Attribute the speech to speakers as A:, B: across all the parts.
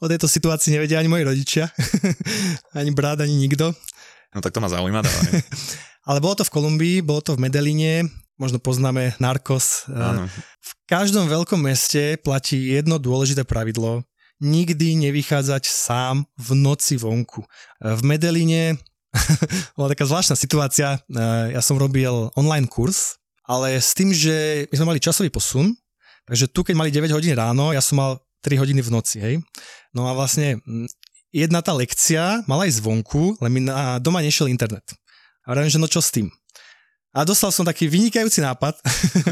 A: O tejto situácii nevedia ani moji rodičia, ani brat, ani nikto.
B: No tak to ma zaujíma, dávaj.
A: Ale bolo to v Kolumbii, bolo to v Medeline, možno poznáme Narcos. Áno. V každom veľkom meste platí jedno dôležité pravidlo. Nikdy nevychádzať sám v noci vonku. V Medeline bola taká zvláštna situácia. Ja som robil online kurz, ale s tým, že my sme mali časový posun, takže tu, keď mali 9 hodín ráno, ja som mal 3 hodiny v noci, hej. No a vlastne jedna tá lekcia mala ísť zvonku, len mi na, doma nešiel internet. A hovorím, že no čo s tým? A dostal som taký vynikajúci nápad.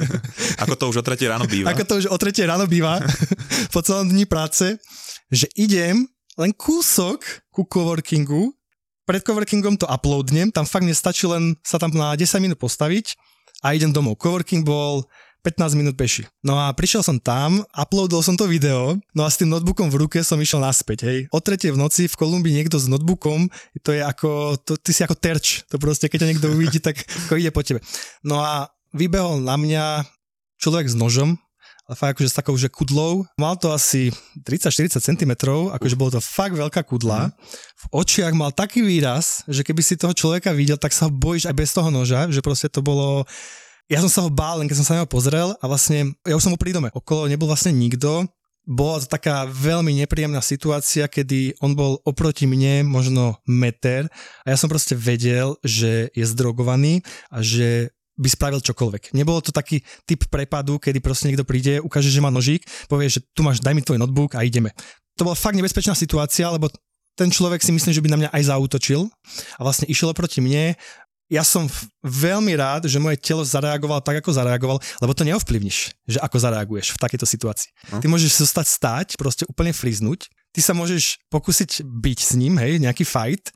B: Ako to už o tretie ráno býva.
A: Ako to už o tretie ráno býva po celom dni práce, že idem len kúsok ku coworkingu, pred coworkingom to uploadnem, tam fakt nestačí len sa tam na 10 minút postaviť a idem domov. Coworking bol 15 minút peši. No a prišiel som tam, uploadol som to video, no a s tým notebookom v ruke som išiel naspäť, hej. O tretie v noci v Kolumbii niekto s notebookom, to je ako, to, ty si ako terč, to proste, keď ťa niekto uvidí, tak ako ide po tebe. No a vybehol na mňa človek s nožom, ale fakt akože s takou, že kudlou. Mal to asi 30-40 cm, akože bolo to fakt veľká kudla. V očiach mal taký výraz, že keby si toho človeka videl, tak sa ho bojíš aj bez toho noža, že proste to bolo ja som sa ho bál, len keď som sa na neho pozrel a vlastne, ja už som mu pri dome, okolo nebol vlastne nikto, bola to taká veľmi nepríjemná situácia, kedy on bol oproti mne možno meter a ja som proste vedel, že je zdrogovaný a že by spravil čokoľvek. Nebolo to taký typ prepadu, kedy proste niekto príde, ukáže, že má nožík, povie, že tu máš, daj mi tvoj notebook a ideme. To bola fakt nebezpečná situácia, lebo ten človek si myslím, že by na mňa aj zautočil a vlastne išiel proti mne ja som veľmi rád, že moje telo zareagovalo tak, ako zareagoval, lebo to neovplyvníš, že ako zareaguješ v takejto situácii. No. Ty môžeš zostať stáť, proste úplne friznúť, ty sa môžeš pokúsiť byť s ním, hej, nejaký fight,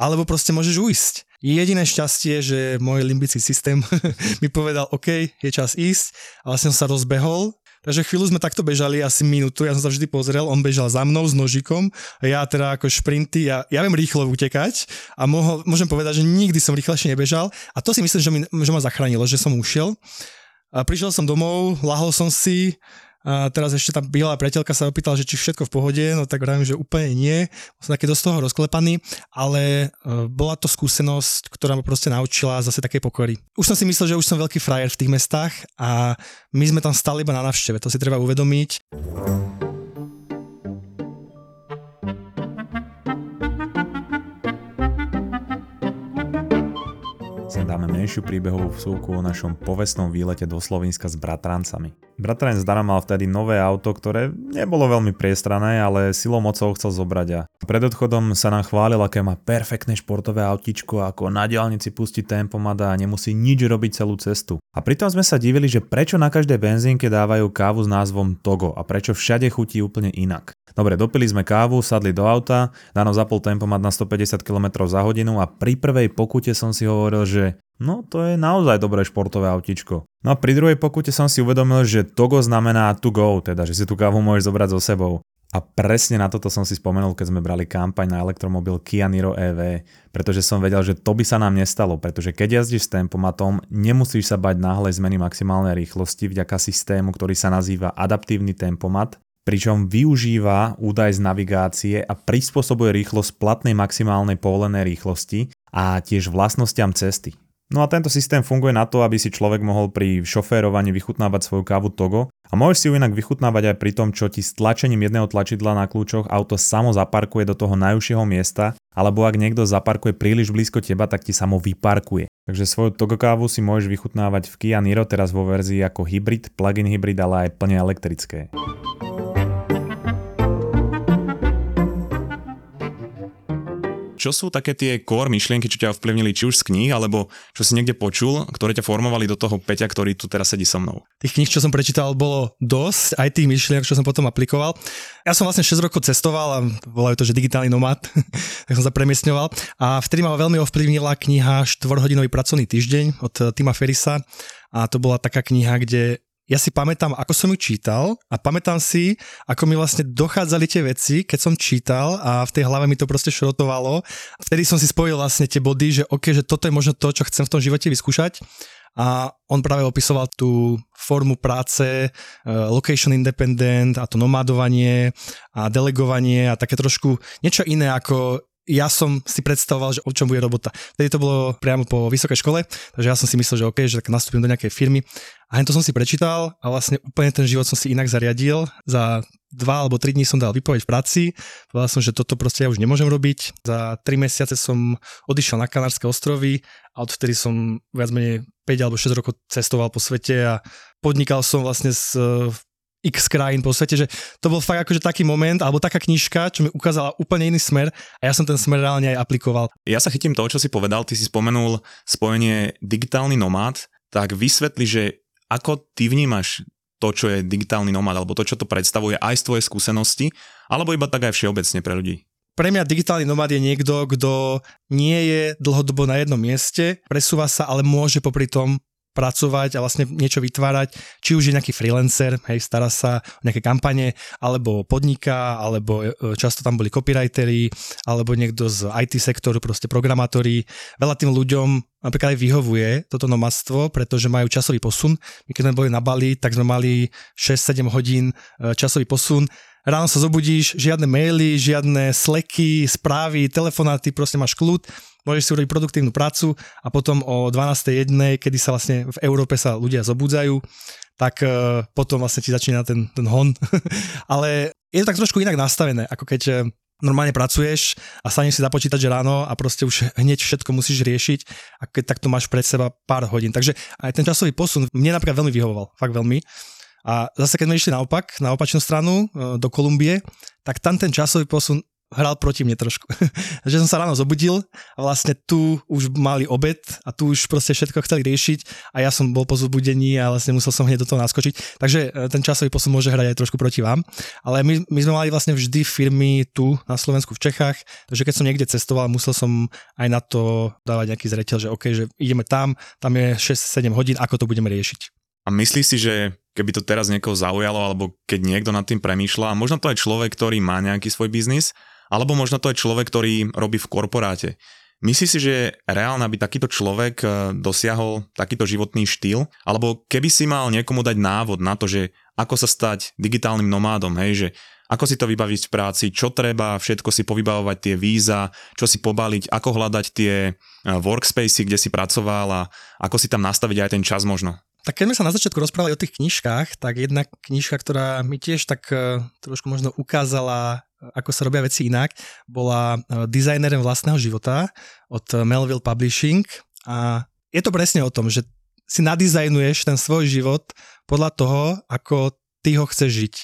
A: alebo proste môžeš uísť. Jediné šťastie, že môj limbický systém mi povedal, OK, je čas ísť a vlastne som sa rozbehol Takže chvíľu sme takto bežali, asi minútu, ja som sa vždy pozrel, on bežal za mnou s nožikom a ja teda ako šprinty, ja, ja viem rýchlo utekať a mohol, môžem povedať, že nikdy som rýchlejšie nebežal a to si myslím, že, mi, že ma zachránilo, že som ušiel. A prišiel som domov, lahol som si, a teraz ešte tá biela priateľka sa opýtala, že či všetko v pohode, no tak vravím, že úplne nie. Som taký dosť toho rozklepaný, ale uh, bola to skúsenosť, ktorá ma proste naučila zase také pokory. Už som si myslel, že už som veľký frajer v tých mestách a my sme tam stali iba na navšteve, to si treba uvedomiť.
B: Sem dáme menšiu príbehovú vsúku o našom povestnom výlete do Slovenska s bratrancami. Bratranec Dara mal vtedy nové auto, ktoré nebolo veľmi priestrané, ale silou mocou chcel zobrať a pred odchodom sa nám chválil, aké má perfektné športové autičko, ako na diálnici pustí tempomat a nemusí nič robiť celú cestu. A pritom sme sa divili, že prečo na každej benzínke dávajú kávu s názvom Togo a prečo všade chutí úplne inak. Dobre, dopili sme kávu, sadli do auta, Dano zapol tempomat na 150 km za hodinu a pri prvej pokute som si hovoril, že no to je naozaj dobré športové autičko. No a pri druhej pokute som si uvedomil, že Togo znamená to go, teda že si tú kávu môžeš zobrať so sebou. A presne na toto som si spomenul, keď sme brali kampaň na elektromobil Kia Niro EV, pretože som vedel, že to by sa nám nestalo, pretože keď jazdíš s tempomatom, nemusíš sa bať náhlej zmeny maximálnej rýchlosti vďaka systému, ktorý sa nazýva adaptívny tempomat pričom využíva údaj z navigácie a prispôsobuje rýchlosť platnej maximálnej povolenej rýchlosti a tiež vlastnostiam cesty. No a tento systém funguje na to, aby si človek mohol pri šoférovaní vychutnávať svoju kávu Togo a môžeš si ju inak vychutnávať aj pri tom, čo ti s tlačením jedného tlačidla na kľúčoch auto samo zaparkuje do toho najúžšieho miesta, alebo ak niekto zaparkuje príliš blízko teba, tak ti samo vyparkuje. Takže svoju Togo kávu si môžeš vychutnávať v Kia Niro teraz vo verzii ako hybrid, plug-in hybrid, ale aj plne elektrické. Čo sú také tie core myšlienky, čo ťa ovplyvnili či už z kníh, alebo čo si niekde počul, ktoré ťa formovali do toho Peťa, ktorý tu teraz sedí so mnou?
A: Tých kníh, čo som prečítal, bolo dosť, aj tých myšlienok, čo som potom aplikoval. Ja som vlastne 6 rokov cestoval a volajú to, že digitálny nomad, tak som sa premiestňoval. A vtedy ma veľmi ovplyvnila kniha 4-hodinový pracovný týždeň od Tima Ferisa. A to bola taká kniha, kde ja si pamätám, ako som ju čítal a pamätám si, ako mi vlastne dochádzali tie veci, keď som čítal a v tej hlave mi to proste šrotovalo. Vtedy som si spojil vlastne tie body, že OK, že toto je možno to, čo chcem v tom živote vyskúšať. a on práve opisoval tú formu práce, location independent a to nomádovanie a delegovanie a také trošku niečo iné ako ja som si predstavoval, že o čom bude robota. Vtedy to bolo priamo po vysokej škole, takže ja som si myslel, že OK, že tak nastúpim do nejakej firmy. A to som si prečítal a vlastne úplne ten život som si inak zariadil. Za dva alebo tri dní som dal výpoveď v práci. Povedal som, že toto proste ja už nemôžem robiť. Za tri mesiace som odišiel na Kanárske ostrovy a odvtedy som viac menej 5 alebo 6 rokov cestoval po svete a podnikal som vlastne s x krajín po svete, že to bol fakt akože taký moment, alebo taká knižka, čo mi ukázala úplne iný smer a ja som ten smer reálne aj aplikoval.
B: Ja sa chytím toho, čo si povedal, ty si spomenul spojenie digitálny nomád, tak vysvetli, že ako ty vnímaš to, čo je digitálny nomád, alebo to, čo to predstavuje aj z tvojej skúsenosti, alebo iba tak aj všeobecne pre ľudí?
A: Pre mňa digitálny nomad je niekto, kto nie je dlhodobo na jednom mieste, presúva sa, ale môže popri tom pracovať a vlastne niečo vytvárať, či už je nejaký freelancer, hej, stará sa o nejaké kampane, alebo podniká, alebo e, často tam boli copywriteri, alebo niekto z IT sektoru, proste programátori. Veľa tým ľuďom napríklad aj vyhovuje toto nomadstvo, pretože majú časový posun. My keď sme boli na Bali, tak sme mali 6-7 hodín e, časový posun ráno sa zobudíš, žiadne maily, žiadne sleky, správy, telefonáty, proste máš kľud, môžeš si urobiť produktívnu prácu a potom o 12.1, kedy sa vlastne v Európe sa ľudia zobudzajú, tak uh, potom vlastne ti začína ten, ten hon. Ale je to tak trošku inak nastavené, ako keď uh, normálne pracuješ a staneš si započítať, ráno a proste už hneď všetko musíš riešiť a keď takto máš pred seba pár hodín. Takže aj ten časový posun mne napríklad veľmi vyhovoval, fakt veľmi. A zase keď sme išli naopak, na opačnú stranu, e, do Kolumbie, tak tam ten časový posun hral proti mne trošku. že som sa ráno zobudil a vlastne tu už mali obed a tu už proste všetko chceli riešiť a ja som bol po zobudení a vlastne musel som hneď do toho naskočiť. Takže e, ten časový posun môže hrať aj trošku proti vám. Ale my, my sme mali vlastne vždy firmy tu na Slovensku v Čechách, takže keď som niekde cestoval, musel som aj na to dávať nejaký zreteľ, že OK, že ideme tam, tam je 6-7 hodín, ako to budeme riešiť.
B: A myslíš si, že keby to teraz niekoho zaujalo, alebo keď niekto nad tým premýšľa, možno to je človek, ktorý má nejaký svoj biznis, alebo možno to je človek, ktorý robí v korporáte. Myslíš si, že je reálne, aby takýto človek eh, dosiahol takýto životný štýl? Alebo keby si mal niekomu dať návod na to, že ako sa stať digitálnym nomádom, hej, že ako si to vybaviť v práci, čo treba, všetko si povybavovať tie víza, čo si pobaliť, ako hľadať tie eh, workspacey, kde si pracoval a ako si tam nastaviť aj ten čas možno.
A: Tak keď sme sa na začiatku rozprávali o tých knižkách, tak jedna knižka, ktorá mi tiež tak uh, trošku možno ukázala, uh, ako sa robia veci inak, bola uh, Designerem vlastného života od Melville Publishing a je to presne o tom, že si nadizajnuješ ten svoj život podľa toho, ako ty ho chceš žiť.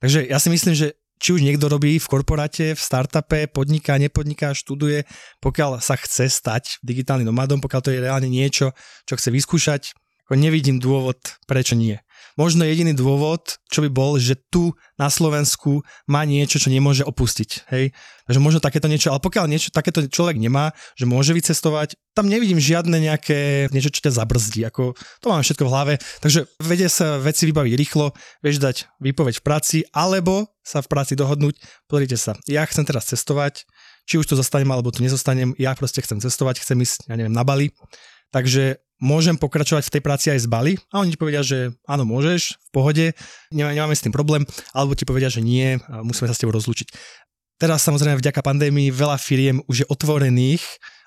A: Takže ja si myslím, že či už niekto robí v korporáte, v startupe, podniká, nepodniká, študuje, pokiaľ sa chce stať digitálnym nomádom, pokiaľ to je reálne niečo, čo chce vyskúšať, ako nevidím dôvod, prečo nie. Možno jediný dôvod, čo by bol, že tu na Slovensku má niečo, čo nemôže opustiť. Hej? Takže možno takéto niečo, ale pokiaľ niečo takéto človek nemá, že môže vycestovať, tam nevidím žiadne nejaké niečo, čo ťa zabrzdí. Ako, to máme všetko v hlave. Takže vedie sa veci vybaviť rýchlo, vieš dať výpoveď v práci, alebo sa v práci dohodnúť. Pozrite sa, ja chcem teraz cestovať, či už to zostanem alebo tu nezostanem, ja proste chcem cestovať, chcem ísť, ja neviem, na Bali. Takže môžem pokračovať v tej práci aj z Bali? A oni ti povedia, že áno, môžeš, v pohode, nemáme s tým problém, alebo ti povedia, že nie, musíme sa s tebou rozlúčiť. Teraz samozrejme vďaka pandémii veľa firiem už je otvorených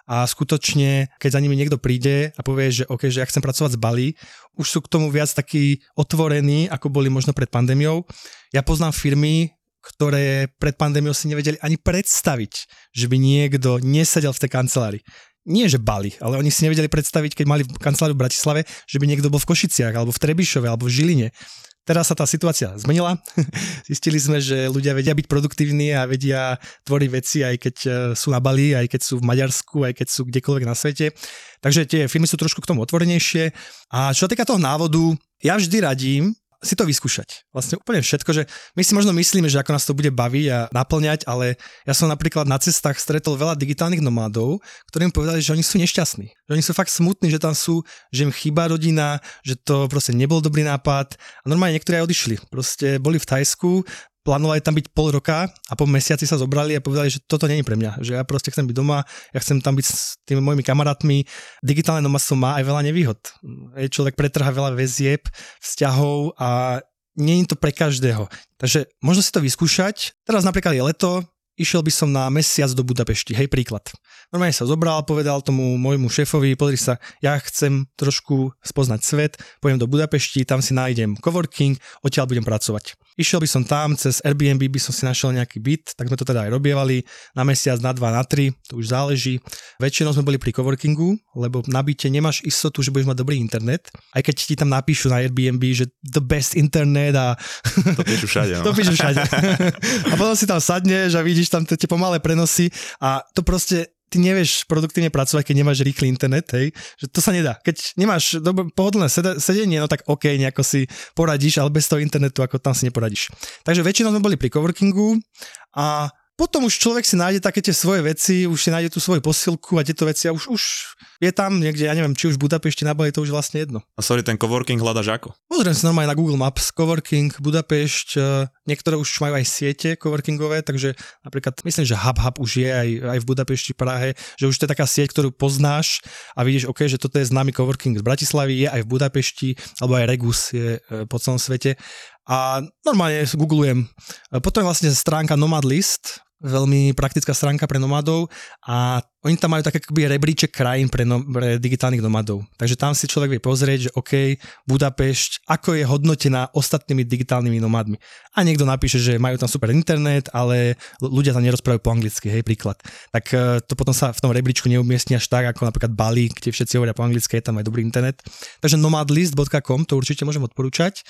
A: a skutočne, keď za nimi niekto príde a povie, že OK, že ja chcem pracovať z Bali, už sú k tomu viac takí otvorení, ako boli možno pred pandémiou. Ja poznám firmy, ktoré pred pandémiou si nevedeli ani predstaviť, že by niekto nesedel v tej kancelárii nie že bali, ale oni si nevedeli predstaviť, keď mali kanceláriu v Bratislave, že by niekto bol v Košiciach, alebo v Trebišove, alebo v Žiline. Teraz sa tá situácia zmenila. Zistili sme, že ľudia vedia byť produktívni a vedia tvoriť veci, aj keď e, sú na Bali, aj keď sú v Maďarsku, aj keď sú kdekoľvek na svete. Takže tie firmy sú trošku k tomu otvorenejšie. A čo sa týka toho návodu, ja vždy radím, si to vyskúšať. Vlastne úplne všetko, že my si možno myslíme, že ako nás to bude baviť a naplňať, ale ja som napríklad na cestách stretol veľa digitálnych nomádov, ktorým povedali, že oni sú nešťastní. Že oni sú fakt smutní, že tam sú, že im chýba rodina, že to proste nebol dobrý nápad. A normálne niektorí aj odišli. Proste boli v Tajsku, plánovali tam byť pol roka a po mesiaci sa zobrali a povedali, že toto není pre mňa, že ja proste chcem byť doma, ja chcem tam byť s tými mojimi kamarátmi. Digitálne nomadstvo má aj veľa nevýhod. Človek pretrhá veľa väzieb, vzťahov a nie je to pre každého. Takže možno si to vyskúšať. Teraz napríklad je leto, išiel by som na mesiac do Budapešti, hej, príklad. Normálne sa zobral, povedal tomu môjmu šéfovi, pozri sa, ja chcem trošku spoznať svet, pojem do Budapešti, tam si nájdem coworking, odtiaľ budem pracovať. Išiel by som tam, cez Airbnb by som si našiel nejaký byt, tak sme to teda aj robievali, na mesiac, na dva, na tri, to už záleží. Väčšinou sme boli pri coworkingu, lebo na byte nemáš istotu, že budeš mať dobrý internet, aj keď ti tam napíšu na Airbnb, že the best internet a...
B: To píšu všade, no.
A: to píšu všade. a potom si tam sadneš a vidíš tam tie pomalé prenosy a to proste ty nevieš produktívne pracovať, keď nemáš rýchly internet, hej, že to sa nedá. Keď nemáš dob- pohodlné sedenie, no tak OK, nejako si poradíš, ale bez toho internetu, ako tam si neporadíš. Takže väčšinou sme boli pri coworkingu a potom už človek si nájde také tie svoje veci, už si nájde tú svoju posilku a tieto veci a už, už je tam niekde, ja neviem, či už v Budapešti na Bali, to už vlastne jedno.
B: A sorry, ten coworking hľadaš ako?
A: Pozriem si normálne na Google Maps, coworking, Budapešť, e, niektoré už majú aj siete coworkingové, takže napríklad myslím, že Hub Hub už je aj, aj v Budapešti, Prahe, že už to je taká sieť, ktorú poznáš a vidíš, OK, že toto je známy coworking z Bratislavy, je aj v Budapešti, alebo aj Regus je e, po celom svete a normálne googlujem. E, potom je vlastne stránka Nomad List, veľmi praktická stránka pre nomadov a oni tam majú také akoby rebríček krajín pre, no, pre digitálnych nomadov. Takže tam si človek vie pozrieť, že OK, Budapešť, ako je hodnotená ostatnými digitálnymi nomadmi. A niekto napíše, že majú tam super internet, ale ľudia tam nerozprávajú po anglicky, hej, príklad. Tak e, to potom sa v tom rebríčku neumiestni až tak, ako napríklad Bali, kde všetci hovoria po anglicky, je tam aj dobrý internet. Takže nomadlist.com, to určite môžem odporúčať.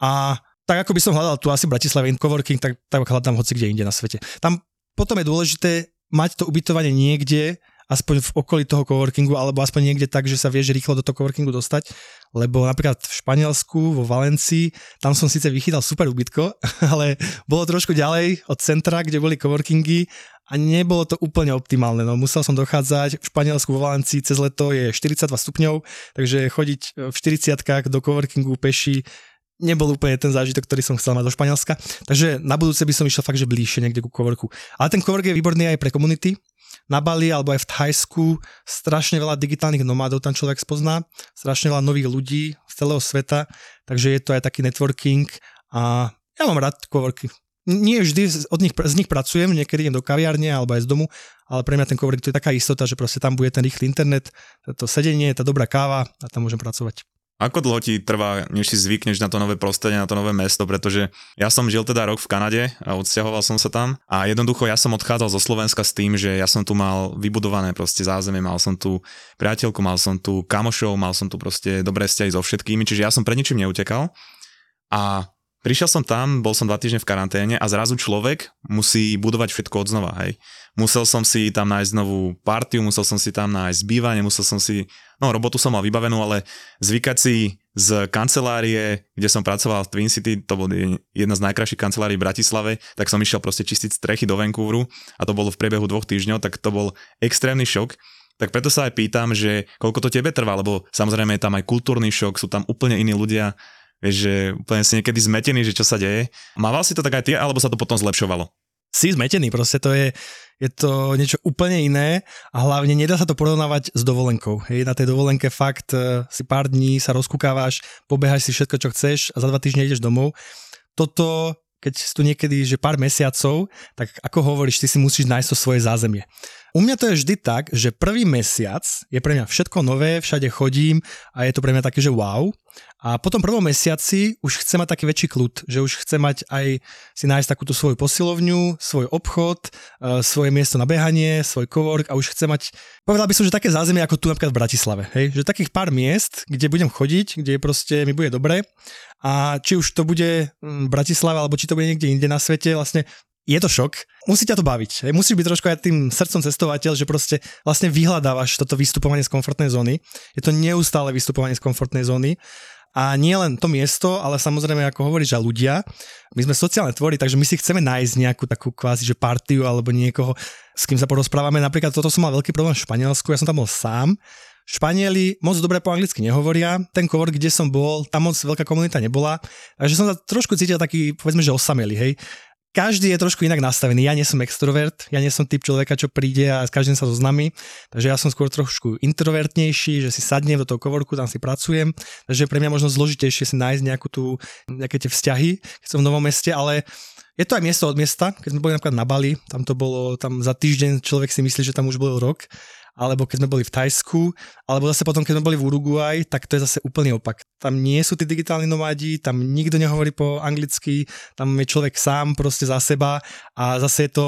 A: A tak ako by som hľadal tu asi v Bratislave coworking, tak, tak hľadám hoci kde inde na svete. Tam potom je dôležité mať to ubytovanie niekde, aspoň v okolí toho coworkingu, alebo aspoň niekde tak, že sa vieš rýchlo do toho coworkingu dostať, lebo napríklad v Španielsku, vo Valencii, tam som síce vychytal super ubytko, ale bolo trošku ďalej od centra, kde boli coworkingy a nebolo to úplne optimálne. No, musel som dochádzať v Španielsku vo Valencii cez leto je 42 stupňov, takže chodiť v 40 do coworkingu peši nebol úplne ten zážitok, ktorý som chcel mať do Španielska. Takže na budúce by som išiel fakt, že bližšie niekde ku coworku. Ale ten cowork je výborný aj pre komunity. Na Bali alebo aj v Thajsku strašne veľa digitálnych nomádov tam človek spozná, strašne veľa nových ľudí z celého sveta, takže je to aj taký networking a ja mám rád coworky. Nie vždy od nich, z nich pracujem, niekedy idem do kaviárne alebo aj z domu, ale pre mňa ten cowork to je taká istota, že proste tam bude ten rýchly internet, to sedenie, tá dobrá káva a tam môžem pracovať.
B: Ako dlho ti trvá, než si zvykneš na to nové prostredie, na to nové mesto, pretože ja som žil teda rok v Kanade a odsťahoval som sa tam. A jednoducho ja som odchádzal zo Slovenska s tým, že ja som tu mal vybudované proste zázemie, mal som tu priateľku, mal som tu kamošov, mal som tu proste dobré vzťahy so všetkými, čiže ja som pred ničím neutekal. A Prišiel som tam, bol som dva týždne v karanténe a zrazu človek musí budovať všetko od znova, hej. Musel som si tam nájsť novú partiu, musel som si tam nájsť bývanie, musel som si, no robotu som mal vybavenú, ale zvykať si z kancelárie, kde som pracoval v Twin City, to bol jedna z najkrajších kancelárií v Bratislave, tak som išiel proste čistiť strechy do Vancouveru a to bolo v priebehu dvoch týždňov, tak to bol extrémny šok. Tak preto sa aj pýtam, že koľko to tebe trvá, lebo samozrejme je tam aj kultúrny šok, sú tam úplne iní ľudia, Vieš, že úplne si niekedy zmetený, že čo sa deje. Mával si to tak aj ty, alebo sa to potom zlepšovalo?
A: Si zmetený, proste to je, je to niečo úplne iné a hlavne nedá sa to porovnávať s dovolenkou. Hej, na tej dovolenke fakt uh, si pár dní sa rozkúkávaš, pobehaš si všetko, čo chceš a za dva týždne ideš domov. Toto keď si tu niekedy, že pár mesiacov, tak ako hovoríš, ty si musíš nájsť to svoje zázemie. U mňa to je vždy tak, že prvý mesiac je pre mňa všetko nové, všade chodím a je to pre mňa také, že wow. A potom prvom mesiaci už chce mať taký väčší kľud, že už chce mať aj si nájsť takúto svoju posilovňu, svoj obchod, e, svoje miesto na behanie, svoj cowork a už chce mať, povedal by som, že také zázemie ako tu napríklad v Bratislave, hej? že takých pár miest, kde budem chodiť, kde proste mi bude dobre a či už to bude mm, Bratislava alebo či to bude niekde inde na svete, vlastne je to šok. Musí ťa to baviť. Hej. Musíš byť trošku aj tým srdcom cestovateľ, že proste vlastne vyhľadávaš toto vystupovanie z komfortnej zóny. Je to neustále vystupovanie z komfortnej zóny a nie len to miesto, ale samozrejme, ako hovoríš, že ľudia, my sme sociálne tvory, takže my si chceme nájsť nejakú takú kvázi, že partiu alebo niekoho, s kým sa porozprávame. Napríklad toto som mal veľký problém v Španielsku, ja som tam bol sám. Španieli moc dobre po anglicky nehovoria, ten kovor, kde som bol, tam moc veľká komunita nebola, takže som sa trošku cítil taký, povedzme, že osamelý, hej. každý je trošku inak nastavený. Ja nie som extrovert, ja nie som typ človeka, čo príde a s každým sa zoznámi, takže ja som skôr trošku introvertnejší, že si sadnem do toho kovorku, tam si pracujem, takže pre mňa možno zložitejšie si nájsť nejakú tú, nejaké tie vzťahy, keď som v novom meste, ale je to aj miesto od miesta, keď sme boli napríklad na Bali, tam to bolo, tam za týždeň človek si myslí, že tam už bol rok, alebo keď sme boli v Tajsku, alebo zase potom, keď sme boli v Uruguay, tak to je zase úplný opak. Tam nie sú tí digitálni nomádi, tam nikto nehovorí po anglicky, tam je človek sám proste za seba a zase je to,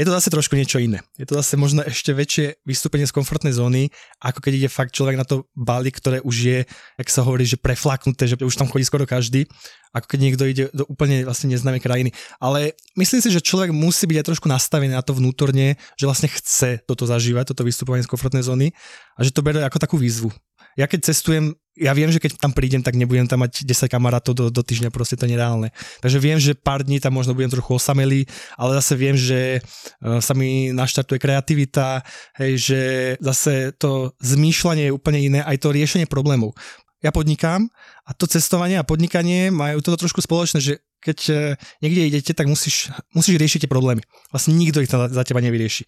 A: je to zase trošku niečo iné. Je to zase možno ešte väčšie vystúpenie z komfortnej zóny, ako keď ide fakt človek na to Bali, ktoré už je, jak sa hovorí, že preflaknuté, že už tam chodí skoro každý, ako keď niekto ide do úplne vlastne neznámej krajiny. Ale myslím si, že človek musí byť aj trošku nastavený na to vnútorne, že vlastne chce toto zažívať, toto vystupovanie z komfortnej zóny a že to berie ako takú výzvu ja keď cestujem, ja viem, že keď tam prídem, tak nebudem tam mať 10 kamarátov do, do týždňa, proste to nereálne. Takže viem, že pár dní tam možno budem trochu osamelý, ale zase viem, že uh, sa mi naštartuje kreativita, hej, že zase to zmýšľanie je úplne iné, aj to riešenie problémov. Ja podnikám a to cestovanie a podnikanie majú toto trošku spoločné, že keď uh, niekde idete, tak musíš, musíš riešiť tie problémy. Vlastne nikto ich za teba nevyrieši.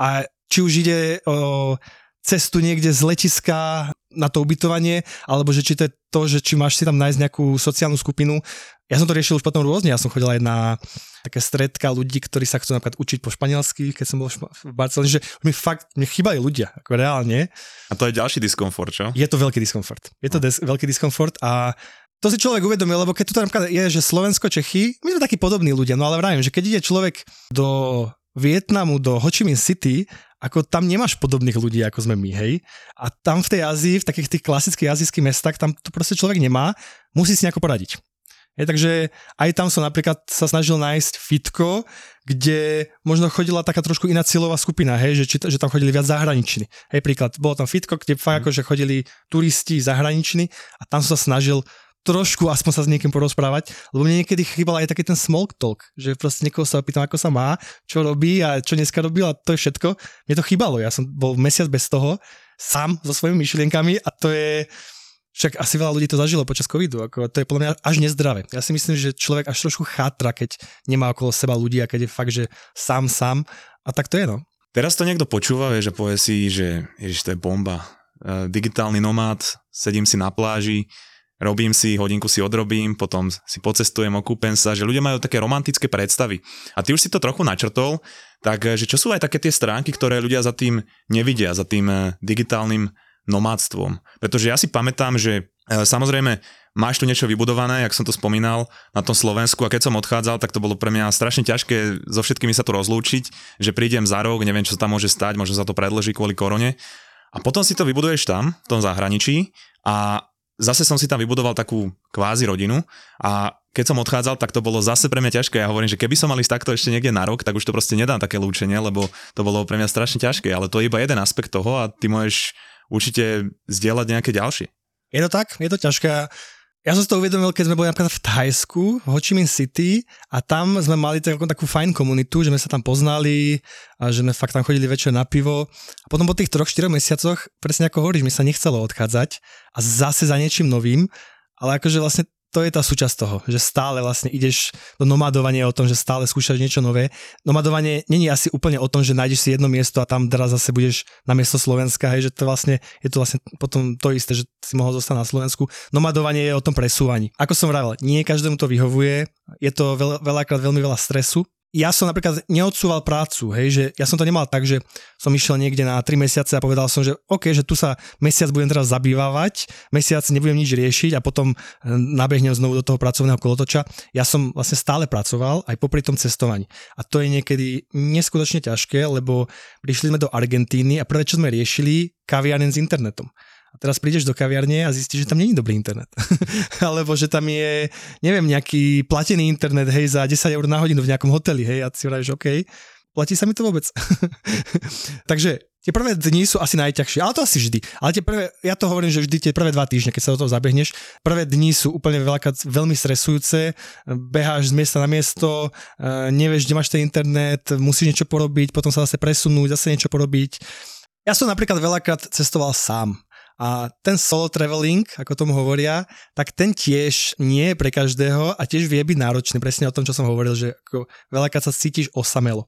A: A či už ide o cestu niekde z letiska na to ubytovanie, alebo že či to je to, že či máš si tam nájsť nejakú sociálnu skupinu. Ja som to riešil už potom rôzne, ja som chodil aj na také stredka ľudí, ktorí sa chcú napríklad učiť po španielsky, keď som bol v Barcelone, že mi fakt, mne chýbali ľudia, ako reálne.
B: A to je ďalší diskomfort, čo?
A: Je to veľký diskomfort. Je to no. des, veľký diskomfort a to si človek uvedomil, lebo keď tu napríklad je, že Slovensko, Čechy, my sme takí podobní ľudia, no ale vravím, že keď ide človek do Vietnamu, do Ho Chi Minh City ako tam nemáš podobných ľudí, ako sme my, hej. A tam v tej Ázii, v takých tých klasických azijských mestách, tam to proste človek nemá, musí si nejako poradiť. Je, takže aj tam som napríklad sa snažil nájsť fitko, kde možno chodila taká trošku iná cieľová skupina, hej, že, či, že tam chodili viac zahraniční. Hej, príklad, bolo tam fitko, kde fakt mm. akože chodili turisti zahraniční a tam som sa snažil trošku aspoň sa s niekým porozprávať, lebo mne niekedy chýbal aj taký ten small talk, že proste niekoho sa opýtam, ako sa má, čo robí a čo dneska robil a to je všetko. Mne to chýbalo, ja som bol mesiac bez toho, sám so svojimi myšlienkami a to je, však asi veľa ľudí to zažilo počas covidu, ako to je podľa mňa až nezdravé. Ja si myslím, že človek až trošku chátra, keď nemá okolo seba ľudí a keď je fakt, že sám, sám a tak to je no.
B: Teraz to niekto počúva, vie, že povie si, že ježiš, to je bomba. E, digitálny nomád, sedím si na pláži, robím si, hodinku si odrobím, potom si pocestujem, okúpem sa, že ľudia majú také romantické predstavy. A ty už si to trochu načrtol, tak že čo sú aj také tie stránky, ktoré ľudia za tým nevidia, za tým eh, digitálnym nomádstvom. Pretože ja si pamätám, že eh, samozrejme máš tu niečo vybudované, jak som to spomínal, na tom Slovensku a keď som odchádzal, tak to bolo pre mňa strašne ťažké so všetkými sa tu rozlúčiť, že prídem za rok, neviem, čo sa tam môže stať, možno sa to predlží kvôli korone. A potom si to vybuduješ tam, v tom zahraničí a zase som si tam vybudoval takú kvázi rodinu a keď som odchádzal, tak to bolo zase pre mňa ťažké. Ja hovorím, že keby som mal ísť takto ešte niekde na rok, tak už to proste nedám také lúčenie, lebo to bolo pre mňa strašne ťažké, ale to je iba jeden aspekt toho a ty môžeš určite zdieľať nejaké ďalšie.
A: Je to tak, je to ťažké. Ja som si to uvedomil, keď sme boli napríklad v Thajsku, v Ho Chi Minh City a tam sme mali takú, takú fajn komunitu, že sme sa tam poznali a že sme fakt tam chodili večer na pivo. A potom po tých troch, štyroch mesiacoch, presne ako hovoríš, mi sa nechcelo odchádzať a zase za niečím novým, ale akože vlastne to je tá súčasť toho, že stále vlastne ideš do nomadovania o tom, že stále skúšaš niečo nové. Nomadovanie není asi úplne o tom, že nájdeš si jedno miesto a tam teraz zase budeš na miesto Slovenska, hej, že to vlastne, je to vlastne potom to isté, že si mohol zostať na Slovensku. Nomadovanie je o tom presúvaní. Ako som vravel, nie každému to vyhovuje, je to veľa, veľakrát veľmi veľa stresu, ja som napríklad neodsúval prácu, hej, že ja som to nemal tak, že som išiel niekde na 3 mesiace a povedal som, že OK, že tu sa mesiac budem teraz zabývať, mesiac nebudem nič riešiť a potom eh, nabehnem znovu do toho pracovného kolotoča. Ja som vlastne stále pracoval aj popri tom cestovaní. A to je niekedy neskutočne ťažké, lebo prišli sme do Argentíny a prvé, čo sme riešili, kaviaren s internetom a teraz prídeš do kaviarne a zistíš, že tam není dobrý internet. Alebo že tam je, neviem, nejaký platený internet, hej, za 10 eur na hodinu v nejakom hoteli, hej, a si hovoríš, OK, platí sa mi to vôbec. Takže tie prvé dni sú asi najťažšie, ale to asi vždy. Ale tie prvé, ja to hovorím, že vždy tie prvé dva týždne, keď sa do toho zabehneš, prvé dni sú úplne veľká, veľmi stresujúce, beháš z miesta na miesto, eh, nevieš, kde máš ten internet, musíš niečo porobiť, potom sa zase presunúť, zase niečo porobiť. Ja som napríklad veľakrát cestoval sám A ten solo traveling, ako tomu hovoria, tak ten tiež nie je pre každého a tiež vie byť náročný, presne o tom, čo som hovoril, že ako veľakrát sa cítiš osamelo.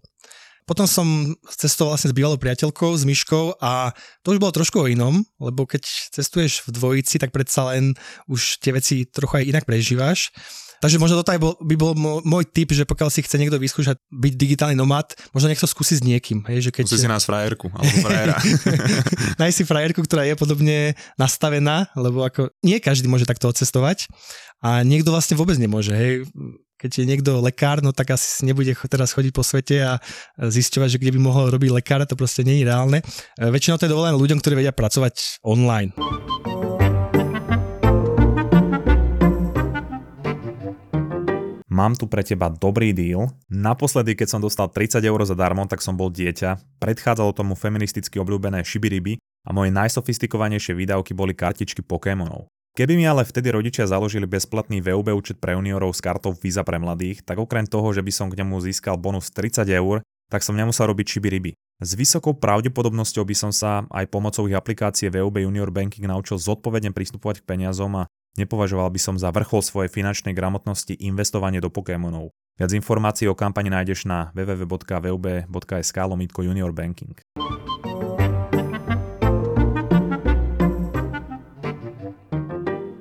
A: Potom som cestoval vlastne s bývalou priateľkou, s Myškou a to už bolo trošku o inom, lebo keď cestuješ v dvojici, tak predsa len už tie veci trochu aj inak prežívaš. Takže možno toto aj bol, by bol môj tip, že pokiaľ si chce niekto vyskúšať byť digitálny nomad, možno nech to skúsi s niekým. Hej, že keď...
B: Skúsi si nás frajerku, alebo frajera.
A: Nájsť si frajerku, ktorá je podobne nastavená, lebo ako nie každý môže takto odcestovať a niekto vlastne vôbec nemôže. Hej keď je niekto lekár, no tak asi nebude teraz chodiť po svete a zisťovať, že kde by mohol robiť lekára, to proste nie je reálne. E, väčšinou to je dovolené ľuďom, ktorí vedia pracovať online.
C: Mám tu pre teba dobrý deal. Naposledy, keď som dostal 30 eur zadarmo, tak som bol dieťa. Predchádzalo tomu feministicky obľúbené šibiriby a moje najsofistikovanejšie výdavky boli kartičky Pokémonov. Keby mi ale vtedy rodičia založili bezplatný VUB účet pre juniorov s kartou Visa pre mladých, tak okrem toho, že by som k nemu získal bonus 30 eur, tak som nemusel robiť šibiriby. S vysokou pravdepodobnosťou by som sa aj pomocou ich aplikácie VUB Junior Banking naučil zodpovedne pristupovať k peniazom a Nepovažoval by som za vrchol svojej finančnej gramotnosti investovanie do Pokémonov. Viac informácií o kampani nájdeš na www.vub.sk lomitko junior banking.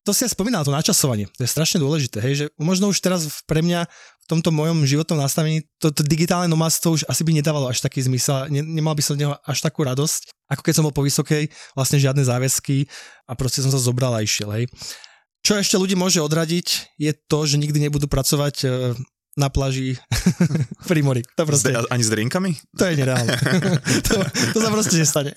A: To si ja spomínal, to načasovanie. To je strašne dôležité, hej, že možno už teraz pre mňa v tomto mojom životnom nastavení to, to digitálne nomádstvo už asi by nedávalo až taký zmysel, ne, nemal by som z neho až takú radosť, ako keď som bol po vysokej, vlastne žiadne záväzky a proste som sa zobral a išiel, hej. Čo ešte ľudí môže odradiť, je to, že nikdy nebudú pracovať e, na pláži pri mori. To proste...
B: Zde, ani s drinkami?
A: To je nereálne. to, to sa proste nestane.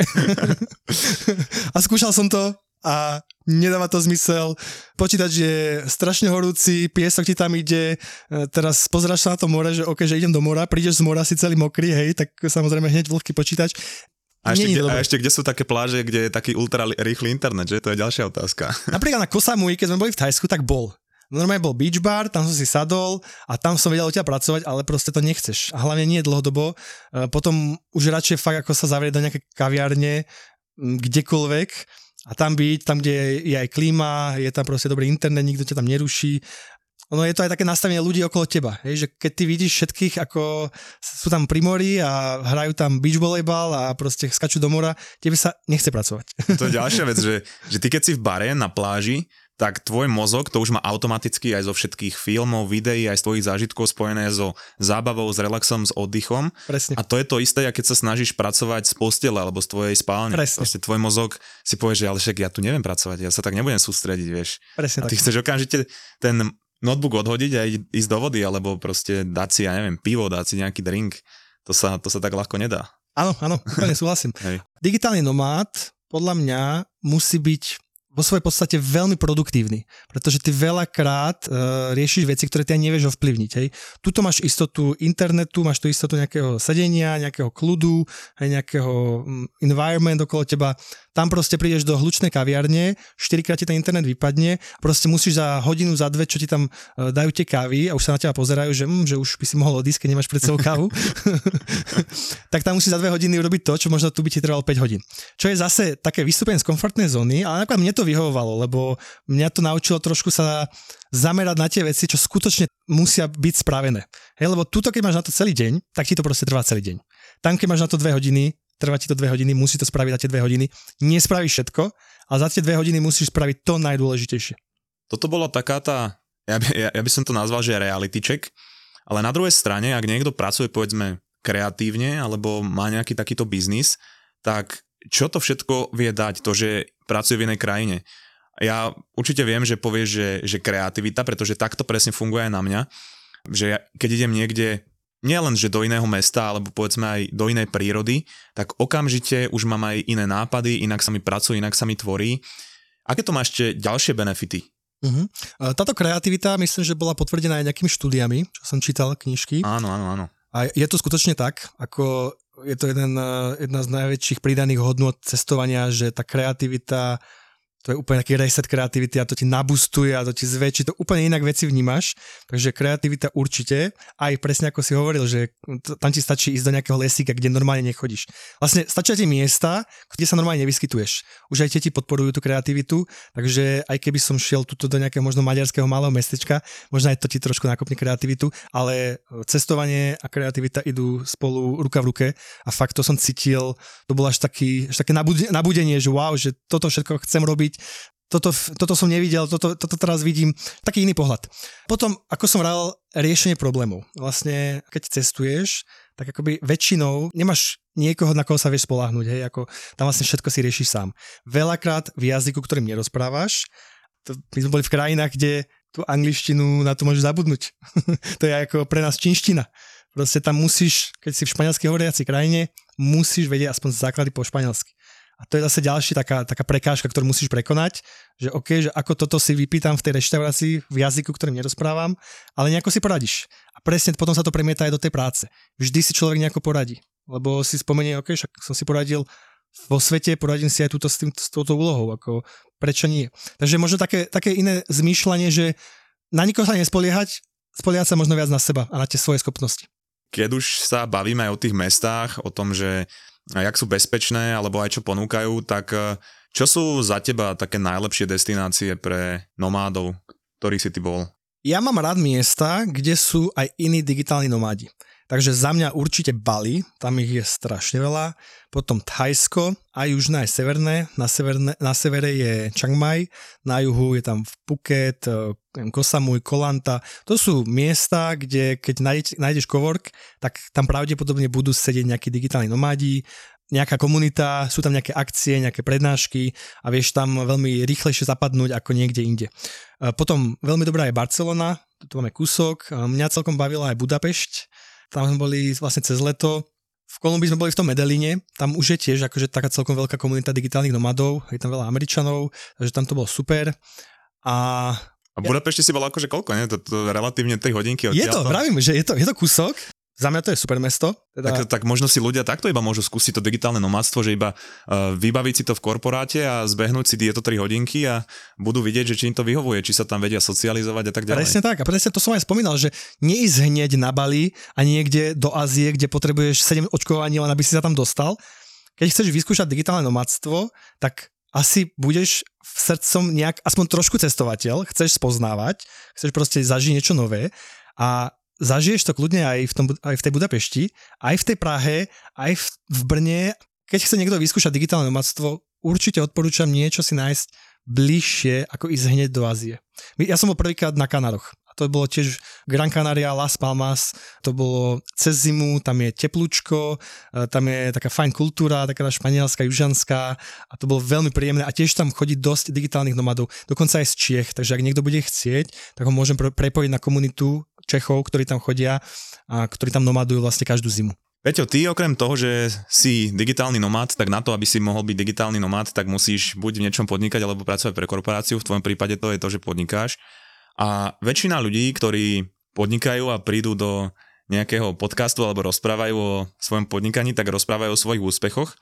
A: a skúšal som to a nedáva to zmysel. Počítať, že je strašne horúci, piesok ti tam ide, e, teraz pozráš sa na to more, že ok, že idem do mora, prídeš z mora si celý mokrý, hej, tak samozrejme hneď vlhký počítač.
B: A ešte, kde, a ešte kde sú také pláže, kde je taký ultra rýchly internet, že? To je ďalšia otázka.
A: Napríklad na Kosamui, keď sme boli v Thajsku, tak bol. Normálne bol beach bar, tam som si sadol a tam som vedel o ťa pracovať, ale proste to nechceš. A hlavne nie dlhodobo. E, potom už radšej fakt ako sa zavrieť do nejaké kaviárne, kdekoľvek a tam byť, tam, kde je aj klíma, je tam proste dobrý internet, nikto ťa tam neruší ono je to aj také nastavenie ľudí okolo teba, hej, že keď ty vidíš všetkých, ako sú tam pri mori a hrajú tam beach volleyball a proste skačú do mora, tebe sa nechce pracovať.
B: To je ďalšia vec, že, že ty keď si v bare na pláži, tak tvoj mozog to už má automaticky aj zo všetkých filmov, videí, aj z tvojich zážitkov spojené so zábavou, s relaxom, s oddychom.
A: Presne.
B: A to je to isté, keď sa snažíš pracovať z postele alebo z tvojej spálne.
A: Presne.
B: Proste tvoj mozog si povie, že ale však ja tu neviem pracovať, ja sa tak nebudem sústrediť, vieš.
A: Presne
B: a ty tak. chceš okamžite ten notebook odhodiť a ísť do vody, alebo proste dať si, ja neviem, pivo, dať si nejaký drink. To sa, to sa tak ľahko nedá.
A: Áno, áno, úplne súhlasím. Digitálny nomád podľa mňa musí byť vo svojej podstate veľmi produktívny, pretože ty veľakrát uh, riešiš veci, ktoré ty ani nevieš ovplyvniť. Hej. Tuto máš istotu internetu, máš tu istotu nejakého sedenia, nejakého kľudu, aj nejakého um, environment okolo teba tam proste prídeš do hlučnej kaviarne, štyrikrát ti ten internet vypadne, proste musíš za hodinu, za dve, čo ti tam e, dajú tie kávy a už sa na teba pozerajú, že, mm, že už by si mohol odísť, keď nemáš pred sebou kávu, tak tam musíš za dve hodiny urobiť to, čo možno tu by ti trvalo 5 hodín. Čo je zase také vystúpenie z komfortnej zóny, ale nakoniec mne to vyhovovalo, lebo mňa to naučilo trošku sa zamerať na tie veci, čo skutočne musia byť spravené. Hej, lebo tuto, keď máš na to celý deň, tak ti to proste trvá celý deň. Tam, keď máš na to dve hodiny, trvá ti to dve hodiny, musí to spraviť za tie dve hodiny. Nespravíš všetko, ale za tie dve hodiny musíš spraviť to najdôležitejšie.
B: Toto bola taká tá, ja by, ja, ja by som to nazval, že reality check, ale na druhej strane, ak niekto pracuje povedzme kreatívne alebo má nejaký takýto biznis, tak čo to všetko vie dať, to, že pracuje v inej krajine. Ja určite viem, že povieš, že, že kreativita, pretože takto presne funguje aj na mňa, že ja, keď idem niekde nielen, že do iného mesta, alebo povedzme aj do inej prírody, tak okamžite už mám aj iné nápady, inak sa mi pracuje, inak sa mi tvorí. Aké to má ešte ďalšie benefity?
A: Uh-huh. Táto kreativita myslím, že bola potvrdená aj nejakými štúdiami, čo som čítal knižky.
B: Áno, áno, áno.
A: A je to skutočne tak, ako je to jeden, jedna z najväčších pridaných hodnot cestovania, že tá kreativita to je úplne taký reset kreativity a to ti nabustuje a to ti zväčší, to úplne inak veci vnímaš, takže kreativita určite, aj presne ako si hovoril, že tam ti stačí ísť do nejakého lesíka, kde normálne nechodíš. Vlastne stačia ti miesta, kde sa normálne nevyskytuješ. Už aj tie ti podporujú tú kreativitu, takže aj keby som šiel tuto do nejakého možno maďarského malého mestečka, možno aj to ti trošku nakopne kreativitu, ale cestovanie a kreativita idú spolu ruka v ruke a fakt to som cítil, to bolo až, taký, až také nabudenie, že wow, že toto všetko chcem robiť, toto, toto som nevidel, toto, toto teraz vidím, taký iný pohľad. Potom, ako som vral, riešenie problémov. Vlastne, keď cestuješ, tak akoby väčšinou nemáš niekoho, na koho sa vieš spoláhnuť, hej, ako tam vlastne všetko si riešiš sám. Veľakrát v jazyku, ktorým nerozprávaš, to, my sme boli v krajinách, kde tú angličtinu na to môžeš zabudnúť. to je ako pre nás čínština. Proste tam musíš, keď si v španielsky hovoriaci krajine, musíš vedieť aspoň základy po španielsky. A to je zase ďalší taká, taká prekážka, ktorú musíš prekonať, že OK, že ako toto si vypýtam v tej reštaurácii v jazyku, ktorým nerozprávam, ale nejako si poradíš. A presne potom sa to premieta aj do tej práce. Vždy si človek nejako poradí, lebo si spomenie, OK, však som si poradil vo svete, poradím si aj túto, s, tým, s touto úlohou, ako prečo nie. Takže možno také, také iné zmýšľanie, že na nikoho sa nespoliehať, spoliehať sa možno viac na seba a na tie svoje schopnosti.
B: Keď už sa bavíme aj o tých mestách, o tom, že jak sú bezpečné, alebo aj čo ponúkajú, tak e, čo sú za teba také najlepšie destinácie pre nomádov, ktorých si ty bol?
A: Ja mám rád miesta, kde sú aj iní digitálni nomádi. Takže za mňa určite Bali, tam ich je strašne veľa. Potom Thajsko, aj južné, aj severné. Na, severne, na severe je Chiang Mai, na juhu je tam Phuket, e, Koh Samui, Kolanta. To sú miesta, kde keď nájdeš, cowork, tak tam pravdepodobne budú sedieť nejakí digitálni nomádi, nejaká komunita, sú tam nejaké akcie, nejaké prednášky a vieš tam veľmi rýchlejšie zapadnúť ako niekde inde. E, potom veľmi dobrá je Barcelona, tu máme kúsok, mňa celkom bavila aj Budapešť, tam sme boli vlastne cez leto. V Kolumbii sme boli v tom Medeline, tam už je tiež akože taká celkom veľká komunita digitálnych nomadov, je tam veľa Američanov, takže tam to bolo super. A
B: a v Budapešti si bol akože koľko, nie? To, to relatívne 3 hodinky
A: Je to, vravím, že je to, je to kúsok, za mňa to je super mesto.
B: Teda... Tak, tak možno si ľudia takto iba môžu skúsiť to digitálne nomádstvo, že iba uh, vybaviť si to v korporáte a zbehnúť si tieto 3 hodinky a budú vidieť, že či im to vyhovuje, či sa tam vedia socializovať a tak ďalej.
A: Presne tak. A presne to som aj spomínal, že neísť hneď na Bali a niekde do Ázie, kde potrebuješ 7 očkovaní, len aby si sa tam dostal. Keď chceš vyskúšať digitálne nomádstvo, tak asi budeš v srdcom nejak, aspoň trošku cestovateľ, chceš spoznávať, chceš proste zažiť niečo nové a zažiješ to kľudne aj v, tom, aj v tej Budapešti, aj v tej Prahe, aj v, v Brne. Keď chce niekto vyskúšať digitálne domáctvo, určite odporúčam niečo si nájsť bližšie, ako ísť hneď do Ázie. Ja som bol prvýkrát na Kanároch. To bolo tiež Gran Canaria, Las Palmas, to bolo cez zimu, tam je teplúčko, e, tam je taká fajn kultúra, taká španielská, južanská a to bolo veľmi príjemné a tiež tam chodí dosť digitálnych nomadov, dokonca aj z Čiech, takže ak niekto bude chcieť, tak ho môžem prepojiť na komunitu Čechov, ktorí tam chodia a ktorí tam nomadujú vlastne každú zimu.
B: Peťo, ty okrem toho, že si digitálny nomád, tak na to, aby si mohol byť digitálny nomád, tak musíš buď v niečom podnikať alebo pracovať pre korporáciu. V tvojom prípade to je to, že podnikáš. A väčšina ľudí, ktorí podnikajú a prídu do nejakého podcastu alebo rozprávajú o svojom podnikaní, tak rozprávajú o svojich úspechoch.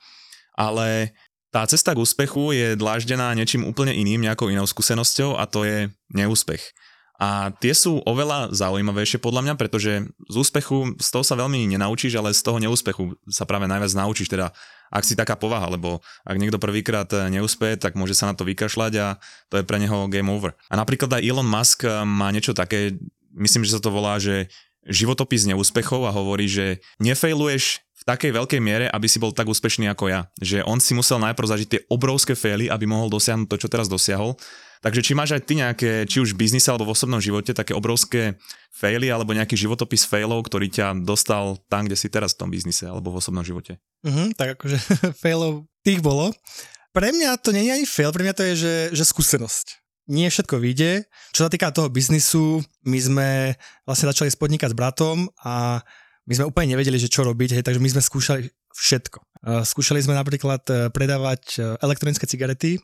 B: Ale tá cesta k úspechu je dláždená niečím úplne iným, nejakou inou skúsenosťou a to je neúspech. A tie sú oveľa zaujímavejšie podľa mňa, pretože z úspechu z toho sa veľmi nenaučíš, ale z toho neúspechu sa práve najviac naučíš. Teda ak si taká povaha, lebo ak niekto prvýkrát neúspeje, tak môže sa na to vykašľať a to je pre neho game over. A napríklad aj Elon Musk má niečo také, myslím, že sa to volá, že životopis neúspechov a hovorí, že nefejluješ v takej veľkej miere, aby si bol tak úspešný ako ja. Že on si musel najprv zažiť tie obrovské faily, aby mohol dosiahnuť to, čo teraz dosiahol. Takže či máš aj ty nejaké, či už v biznise alebo v osobnom živote, také obrovské faily alebo nejaký životopis failov, ktorý ťa dostal tam, kde si teraz v tom biznise alebo v osobnom živote?
A: Uh-huh, tak akože failov tých bolo. Pre mňa to nie je ani fail, pre mňa to je, že, že skúsenosť nie všetko vyjde. Čo sa týka toho biznisu, my sme vlastne začali spodnikať s bratom a my sme úplne nevedeli, že čo robiť, hej, takže my sme skúšali všetko. Skúšali sme napríklad e, predávať e, elektronické cigarety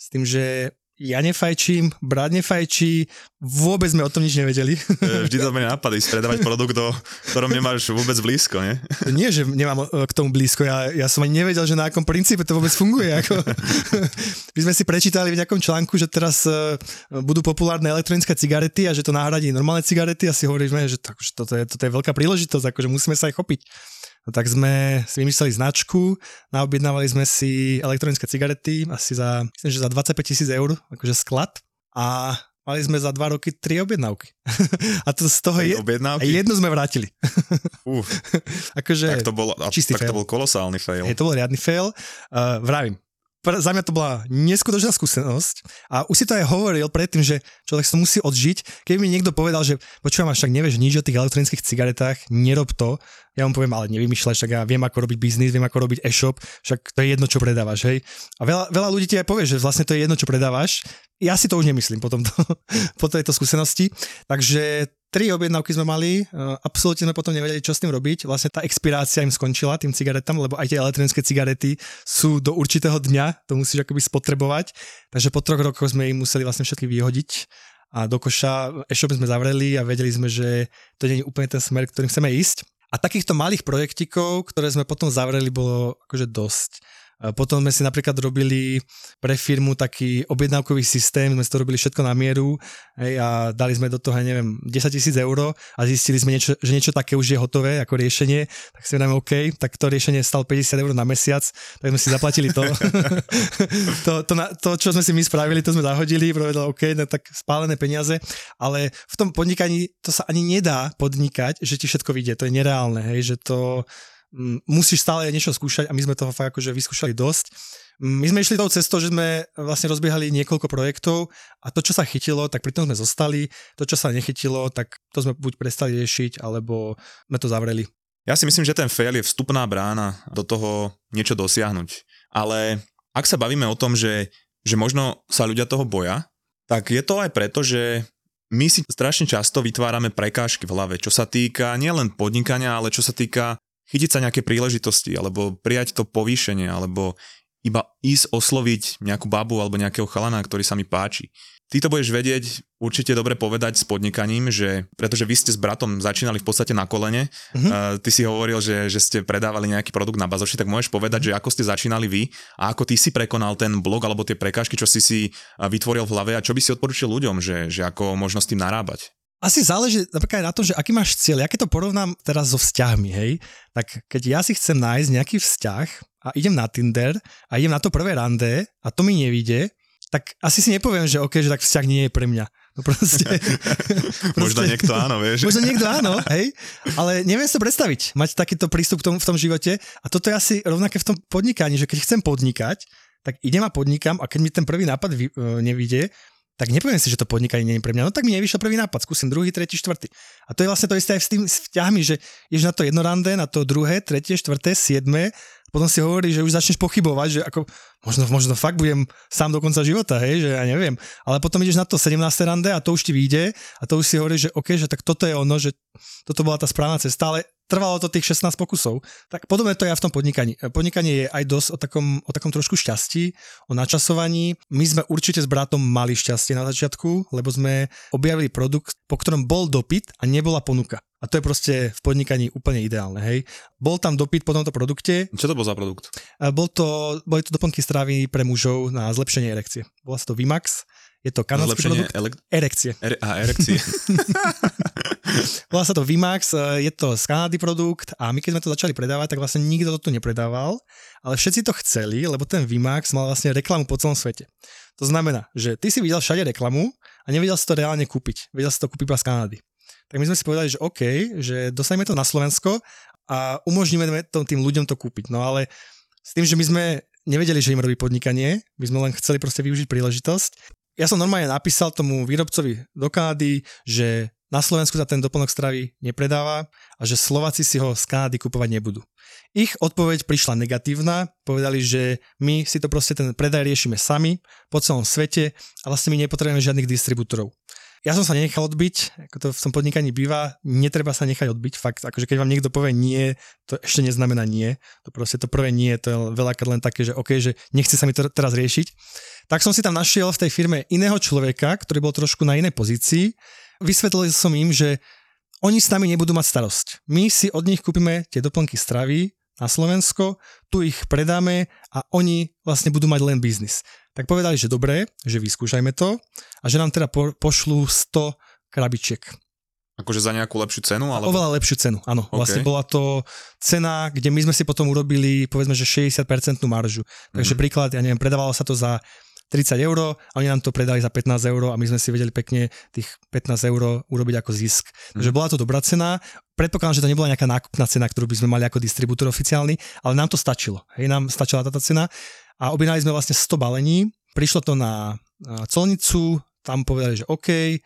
A: s tým, že ja nefajčím, brat nefajčí, vôbec sme o tom nič nevedeli.
B: Vždy to mne napadí spredávať produkt, do ktorom nemáš vôbec blízko, nie?
A: Nie, že nemám k tomu blízko, ja, ja som ani nevedel, že na akom princípe to vôbec funguje. Ako. My sme si prečítali v nejakom článku, že teraz uh, budú populárne elektronické cigarety a že to nahradí normálne cigarety a si hovoríme, že, to, že toto, je, toto je veľká príležitosť, akože musíme sa aj chopiť. No tak sme si vymysleli značku, naobjednávali sme si elektronické cigarety asi za, myslím, že za 25 tisíc eur, akože sklad a mali sme za dva roky tri objednávky. a to z toho je, a jednu sme vrátili.
B: Uf. akože tak to bol, čistý tak fail. to bol kolosálny fail.
A: Je, to bol riadny fail. Uh, vravím, za mňa to bola neskutočná skúsenosť a už si to aj hovoril predtým, že človek to musí odžiť. Keby mi niekto povedal, že počúvam, však nevieš nič o tých elektronických cigaretách, nerob to, ja mu poviem, ale nevymýšľaj, však ja viem, ako robiť biznis, viem, ako robiť e-shop, však to je jedno, čo predávaš, hej. A veľa, veľa ľudí ti aj povie, že vlastne to je jedno, čo predávaš. Ja si to už nemyslím po, tomto, po tejto skúsenosti. Takže tri objednávky sme mali, absolútne sme potom nevedeli, čo s tým robiť. Vlastne tá expirácia im skončila tým cigaretám, lebo aj tie elektronické cigarety sú do určitého dňa, to musíš akoby spotrebovať. Takže po troch rokoch sme im museli vlastne všetky vyhodiť a do koša e-shop sme zavreli a vedeli sme, že to nie je úplne ten smer, ktorým chceme ísť. A takýchto malých projektikov, ktoré sme potom zavreli, bolo akože dosť. Potom sme si napríklad robili pre firmu taký objednávkový systém, sme si to robili všetko na mieru hej, a dali sme do toho, neviem, 10 tisíc eur a zistili sme, niečo, že niečo také už je hotové ako riešenie, tak si dáme OK, tak to riešenie stalo 50 eur na mesiac, tak sme si zaplatili to. to, to, na, to, čo sme si my spravili, to sme zahodili, povedal OK, no, tak spálené peniaze, ale v tom podnikaní to sa ani nedá podnikať, že ti všetko vyjde, to je nereálne, hej, že to musíš stále niečo skúšať a my sme toho fakt akože vyskúšali dosť. My sme išli tou cestou, že sme vlastne rozbiehali niekoľko projektov a to, čo sa chytilo, tak pri sme zostali, to, čo sa nechytilo, tak to sme buď prestali riešiť, alebo sme to zavreli.
B: Ja si myslím, že ten fail je vstupná brána do toho niečo dosiahnuť. Ale ak sa bavíme o tom, že, že možno sa ľudia toho boja, tak je to aj preto, že my si strašne často vytvárame prekážky v hlave, čo sa týka nielen podnikania, ale čo sa týka chytiť sa nejaké príležitosti, alebo prijať to povýšenie, alebo iba ísť osloviť nejakú babu alebo nejakého chalana, ktorý sa mi páči. Ty to budeš vedieť určite dobre povedať s podnikaním, že pretože vy ste s bratom začínali v podstate na kolene, mm-hmm. uh, ty si hovoril, že, že ste predávali nejaký produkt na bazoši, tak môžeš povedať, že ako ste začínali vy a ako ty si prekonal ten blog alebo tie prekážky, čo si si vytvoril v hlave a čo by si odporučil ľuďom, že, že ako možno s tým narábať.
A: Asi záleží napríklad aj na tom, že aký máš cieľ. Ja keď to porovnám teraz so vzťahmi, hej, tak keď ja si chcem nájsť nejaký vzťah a idem na Tinder a idem na to prvé rande a to mi nevíde, tak asi si nepoviem, že OK, že tak vzťah nie je pre mňa. No proste,
B: proste, možno niekto áno, vieš.
A: Možno niekto áno, hej, ale neviem si to predstaviť, mať takýto prístup k tomu, v tom živote a toto je asi rovnaké v tom podnikaní, že keď chcem podnikať, tak idem a podnikám a keď mi ten prvý nápad vy, uh, nevíde, tak nepoviem si, že to podnikanie nie je pre mňa. No tak mi nevyšiel prvý nápad, skúsim druhý, tretí, štvrtý. A to je vlastne to isté aj s tým vzťahmi, že ješ na to jedno rande, na to druhé, tretie, štvrté, siedme, potom si hovorí, že už začneš pochybovať, že ako možno, možno fakt budem sám do konca života, hej, že ja neviem. Ale potom ideš na to 17. rande a to už ti vyjde a to už si hovorí, že OK, že tak toto je ono, že toto bola tá správna cesta, ale trvalo to tých 16 pokusov. Tak podobne to je aj v tom podnikaní. Podnikanie je aj dosť o takom, o takom trošku šťastí, o načasovaní. My sme určite s bratom mali šťastie na začiatku, lebo sme objavili produkt, po ktorom bol dopyt a nebola ponuka. A to je proste v podnikaní úplne ideálne, hej. Bol tam dopyt po tomto produkte.
B: Čo to bol za produkt?
A: Bol to, boli to doplnky stravy pre mužov na zlepšenie erekcie. Bola sa to Vimax. Je to kanadský produkt. Elek- erekcie.
B: Er- a erekcie.
A: Volá sa to Vimax, e, je to z Kanady produkt a my keď sme to začali predávať, tak vlastne nikto to tu nepredával, ale všetci to chceli, lebo ten Vimax mal vlastne reklamu po celom svete. To znamená, že ty si videl všade reklamu a nevedel si to reálne kúpiť. Vedel si to kúpiť iba z Kanady. Tak my sme si povedali, že OK, že dostaneme to na Slovensko a umožníme to tým ľuďom to kúpiť. No ale s tým, že my sme nevedeli, že im robí podnikanie, my sme len chceli proste využiť príležitosť ja som normálne napísal tomu výrobcovi do Kanady, že na Slovensku sa ten doplnok stravy nepredáva a že Slováci si ho z Kanady kupovať nebudú. Ich odpoveď prišla negatívna, povedali, že my si to proste ten predaj riešime sami po celom svete a vlastne my nepotrebujeme žiadnych distribútorov. Ja som sa nenechal odbiť, ako to v tom podnikaní býva, netreba sa nechať odbiť, fakt, akože keď vám niekto povie nie, to ešte neznamená nie, to proste to prvé nie, to je veľakrát len také, že OK, že nechce sa mi to teraz riešiť. Tak som si tam našiel v tej firme iného človeka, ktorý bol trošku na inej pozícii. Vysvetlil som im, že oni s nami nebudú mať starosť. My si od nich kúpime tie doplnky stravy na Slovensko, tu ich predáme a oni vlastne budú mať len biznis. Tak povedali, že dobre, že vyskúšajme to a že nám teda po, pošlú 100 krabičiek.
B: Akože za nejakú lepšiu cenu? Alebo...
A: Oveľa lepšiu cenu, áno. Okay. Vlastne bola to cena, kde my sme si potom urobili povedzme, že 60% maržu. Takže mm-hmm. príklad, ja neviem, predávalo sa to za 30 eur a oni nám to predali za 15 eur a my sme si vedeli pekne tých 15 eur urobiť ako zisk. Takže mhm. bola to dobrá cena. Predpokladám, že to nebola nejaká nákupná cena, ktorú by sme mali ako distribútor oficiálny, ale nám to stačilo. Hej, nám stačila táto cena a objednali sme vlastne 100 balení. Prišlo to na colnicu, tam povedali, že OK,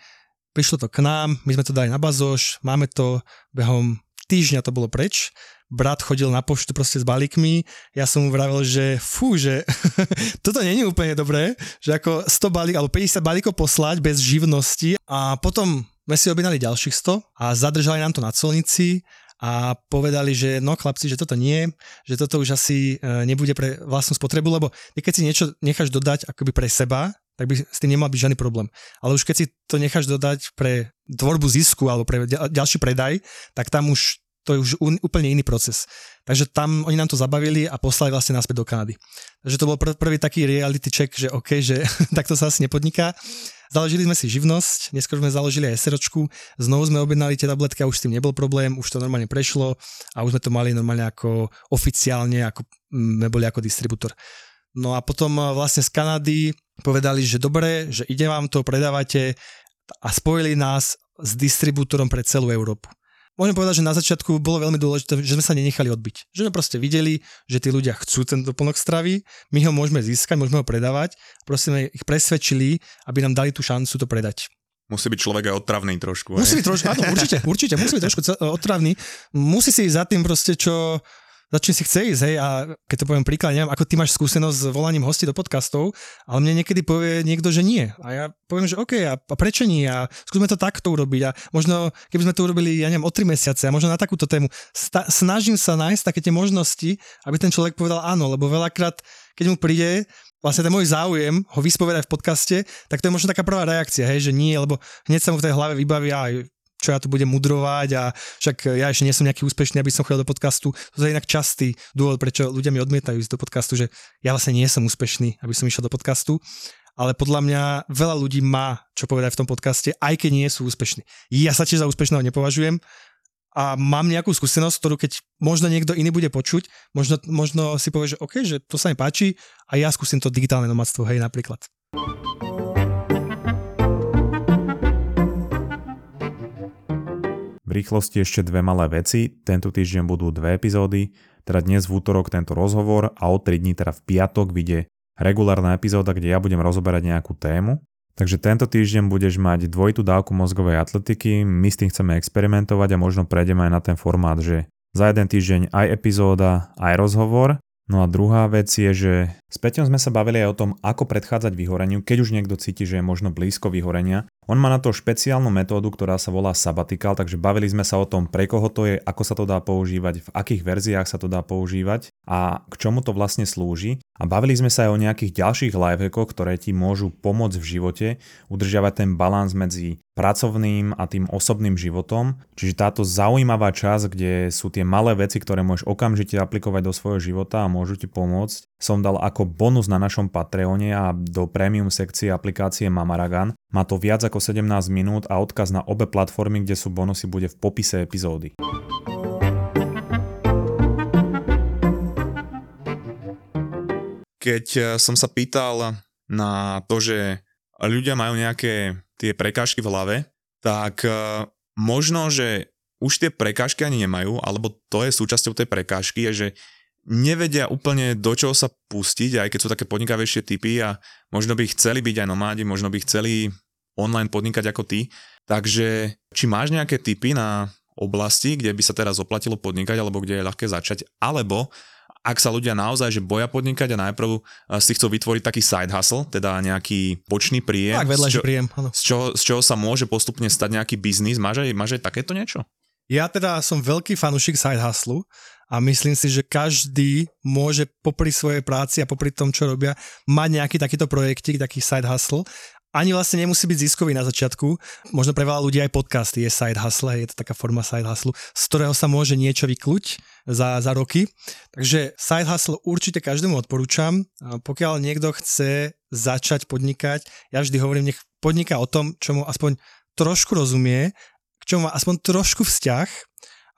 A: prišlo to k nám, my sme to dali na bazoš, máme to behom týždňa to bolo preč. Brat chodil na poštu proste s balíkmi, ja som mu vravil, že fú, že toto není úplne dobré, že ako 100 balík alebo 50 balíkov poslať bez živnosti. A potom sme si objednali ďalších 100 a zadržali nám to na colnici a povedali, že no chlapci, že toto nie, že toto už asi e, nebude pre vlastnú spotrebu, lebo keď si niečo necháš dodať akoby pre seba, tak by s tým nemal byť žiadny problém. Ale už keď si to necháš dodať pre tvorbu zisku alebo pre ďalší predaj, tak tam už to je už úplne iný proces. Takže tam oni nám to zabavili a poslali vlastne naspäť do Kanady. Takže to bol pr- prvý taký reality check, že OK, že takto sa asi nepodniká. Založili sme si živnosť, neskôr sme založili aj SROčku, znovu sme objednali tie tabletky a už s tým nebol problém, už to normálne prešlo a už sme to mali normálne ako oficiálne, ako mm, sme boli ako distribútor. No a potom eh, vlastne z Kanady povedali, že dobre, že ide vám to, predávate a spojili nás s distribútorom pre celú Európu môžem povedať, že na začiatku bolo veľmi dôležité, že sme sa nenechali odbiť. Že sme proste videli, že tí ľudia chcú ten doplnok stravy, my ho môžeme získať, môžeme ho predávať, proste sme ich presvedčili, aby nám dali tú šancu to predať.
B: Musí byť človek aj otravný trošku.
A: Musí byť trošku, áno, určite, určite, musí byť trošku otravný. Musí si za tým proste, čo, za čím si chce ísť, hej, a keď to poviem príklad, neviem, ako ty máš skúsenosť s volaním hostí do podcastov, ale mne niekedy povie niekto, že nie. A ja poviem, že OK, a, a prečo nie? A skúsme to takto urobiť. A možno, keby sme to urobili, ja neviem, o 3 mesiace, a možno na takúto tému, sta- snažím sa nájsť také tie možnosti, aby ten človek povedal áno, lebo veľakrát, keď mu príde vlastne ten môj záujem ho vyspovedať v podcaste, tak to je možno taká prvá reakcia, hej, že nie, lebo hneď sa mu v tej hlave vybaví, aj čo ja tu budem mudrovať a však ja ešte nie som nejaký úspešný, aby som chodil do podcastu. To je inak častý dôvod, prečo ľudia mi odmietajú ísť do podcastu, že ja vlastne nie som úspešný, aby som išiel do podcastu. Ale podľa mňa veľa ľudí má čo povedať v tom podcaste, aj keď nie sú úspešní. Ja sa tiež za úspešného nepovažujem, a mám nejakú skúsenosť, ktorú keď možno niekto iný bude počuť, možno, možno si povie, že OK, že to sa mi páči a ja skúsim to digitálne nomadstvo, hej, napríklad.
C: Rýchlosti ešte dve malé veci. Tento týždeň budú dve epizódy, teda dnes v útorok tento rozhovor a o 3 dní, teda v piatok, vyjde regulárna epizóda, kde ja budem rozoberať nejakú tému. Takže tento týždeň budeš mať dvojitú dávku mozgovej atletiky, my s tým chceme experimentovať a možno prejdeme aj na ten formát, že za jeden týždeň aj epizóda, aj rozhovor No a druhá vec je, že s Peťom sme sa bavili aj o tom, ako predchádzať vyhoreniu, keď už niekto cíti, že je možno blízko vyhorenia. On má na to špeciálnu metódu, ktorá sa volá sabbatical, takže bavili sme sa o tom, pre koho to je, ako sa to dá používať, v akých verziách sa to dá používať a k čomu to vlastne slúži. A bavili sme sa aj o nejakých ďalších lifehackoch, ktoré ti môžu pomôcť v živote udržiavať ten balans medzi pracovným a tým osobným životom. Čiže táto zaujímavá časť, kde sú tie malé veci, ktoré môžeš okamžite aplikovať do svojho života a môžu ti pomôcť, som dal ako bonus na našom Patreone a do premium sekcie aplikácie Mamaragan. Má to viac ako 17 minút a odkaz na obe platformy, kde sú bonusy, bude v popise epizódy.
B: keď eh, som sa pýtal na to, že ľudia majú nejaké tie prekážky v hlave, tak eh, možno, že už tie prekážky ani nemajú, alebo to je súčasťou tej prekážky, je, že nevedia úplne do čoho sa pustiť, aj keď sú také podnikavejšie typy a možno by chceli byť aj nomádi, možno by chceli online podnikať ako ty. Takže či máš nejaké typy na oblasti, kde by sa teraz oplatilo podnikať, alebo kde je ľahké začať, alebo ak sa ľudia naozaj že boja podnikať a najprv si chcú vytvoriť taký side hustle, teda nejaký bočný príjem.
A: Tak, vedľajší príjem, áno.
B: Z čoho, z čoho sa môže postupne stať nejaký biznis. Máš aj, máš aj takéto niečo?
A: Ja teda som veľký fanúšik side hustle a myslím si, že každý môže popri svojej práci a popri tom, čo robia, mať nejaký takýto projektík, taký side hustle ani vlastne nemusí byť ziskový na začiatku. Možno pre veľa ľudí aj podcasty je side hustle, je to taká forma side hustle, z ktorého sa môže niečo vykluť za, za roky. Takže side hustle určite každému odporúčam. Pokiaľ niekto chce začať podnikať, ja vždy hovorím, nech podniká o tom, čo mu aspoň trošku rozumie, k čomu má aspoň trošku vzťah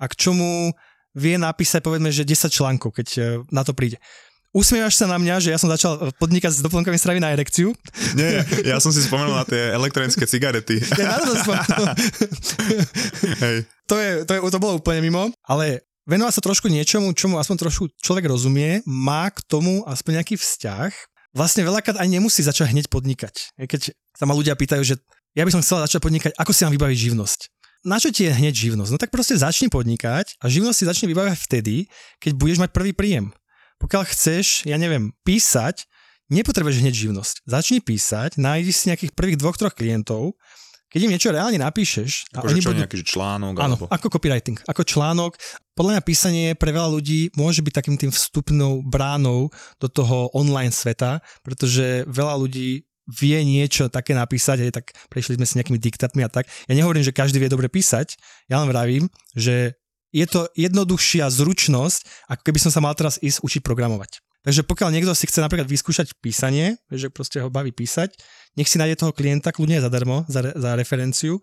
A: a k čomu vie napísať povedzme, že 10 článkov, keď e, na to príde. Usmievaš sa na mňa, že ja som začal podnikať s doplnkovými stravy na erekciu?
B: Nie, ja som si spomenul na tie elektronické cigarety.
A: Ja na to Hej. To, je, to, je, to bolo úplne mimo, ale venovať sa trošku niečomu, čomu aspoň trošku človek rozumie, má k tomu aspoň nejaký vzťah. Vlastne veľakrát aj nemusí začať hneď podnikať. Keď sa ma ľudia pýtajú, že ja by som chcel začať podnikať, ako si mám vybaviť živnosť? na čo ti je hneď živnosť? No tak proste začni podnikať a živnosť si začne vybavať vtedy, keď budeš mať prvý príjem. Pokiaľ chceš, ja neviem, písať, nepotrebuješ hneď živnosť. Začni písať, nájdi si nejakých prvých dvoch, troch klientov, keď im niečo reálne napíšeš...
B: Ako oni čo, budú... nejaký článok?
A: Áno, alebo... ako copywriting, ako článok. Podľa mňa písanie pre veľa ľudí môže byť takým tým vstupnou bránou do toho online sveta, pretože veľa ľudí vie niečo také napísať, aj tak prešli sme si nejakými diktátmi a tak. Ja nehovorím, že každý vie dobre písať, ja len vravím, že je to jednoduchšia zručnosť, ako keby som sa mal teraz ísť učiť programovať. Takže pokiaľ niekto si chce napríklad vyskúšať písanie, že proste ho baví písať, nech si nájde toho klienta kľudne zadarmo, za, za referenciu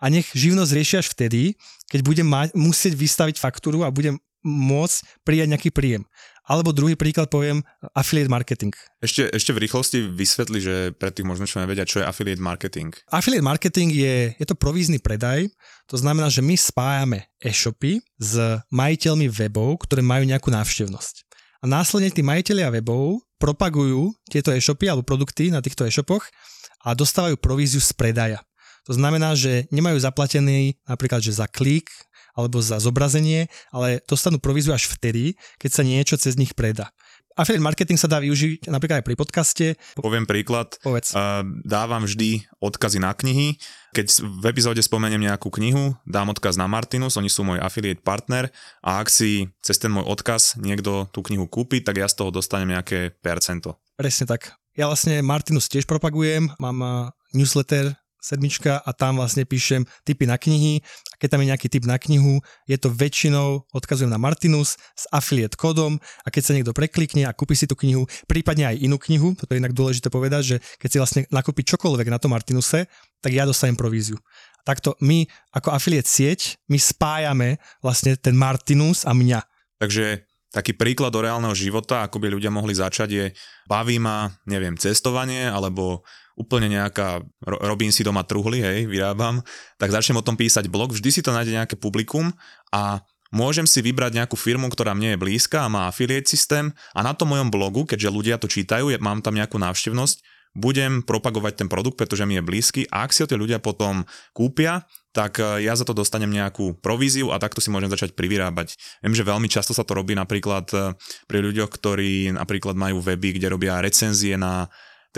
A: a nech živnosť rieši až vtedy, keď bude mať, musieť vystaviť faktúru a bude môcť prijať nejaký príjem. Alebo druhý príklad poviem affiliate marketing.
B: Ešte, ešte v rýchlosti vysvetli, že pre tých možno čo nevedia, čo je affiliate marketing.
A: Affiliate marketing je, je to provízny predaj, to znamená, že my spájame e-shopy s majiteľmi webov, ktoré majú nejakú návštevnosť. A následne tí majiteľia webov propagujú tieto e-shopy alebo produkty na týchto e-shopoch a dostávajú províziu z predaja. To znamená, že nemajú zaplatený napríklad, že za klik alebo za zobrazenie, ale dostanú províziu až vtedy, keď sa niečo cez nich predá. Affiliate marketing sa dá využiť napríklad aj pri podcaste.
B: Poviem príklad.
A: Povedz.
B: Dávam vždy odkazy na knihy. Keď v epizóde spomeniem nejakú knihu, dám odkaz na Martinus, oni sú môj affiliate partner a ak si cez ten môj odkaz niekto tú knihu kúpi, tak ja z toho dostanem nejaké percento.
A: Presne tak. Ja vlastne Martinus tiež propagujem, mám newsletter sedmička a tam vlastne píšem tipy na knihy a keď tam je nejaký tip na knihu, je to väčšinou, odkazujem na Martinus s affiliate kódom a keď sa niekto preklikne a kúpi si tú knihu, prípadne aj inú knihu, toto je inak dôležité povedať, že keď si vlastne nakúpi čokoľvek na tom Martinuse, tak ja dostanem províziu. Takto my ako affiliate sieť, my spájame vlastne ten Martinus a mňa.
B: Takže taký príklad do reálneho života, ako by ľudia mohli začať je, baví ma, neviem, cestovanie, alebo úplne nejaká, robím si doma truhly, hej, vyrábam, tak začnem o tom písať blog, vždy si to nájde nejaké publikum a môžem si vybrať nejakú firmu, ktorá mne je blízka a má affiliate systém a na tom mojom blogu, keďže ľudia to čítajú, mám tam nejakú návštevnosť, budem propagovať ten produkt, pretože mi je blízky a ak si ho tie ľudia potom kúpia, tak e, ja za to dostanem nejakú províziu a takto si môžem začať privyrábať. Viem, že veľmi často sa to robí napríklad e, pri ľuďoch, ktorí napríklad majú weby, kde robia recenzie na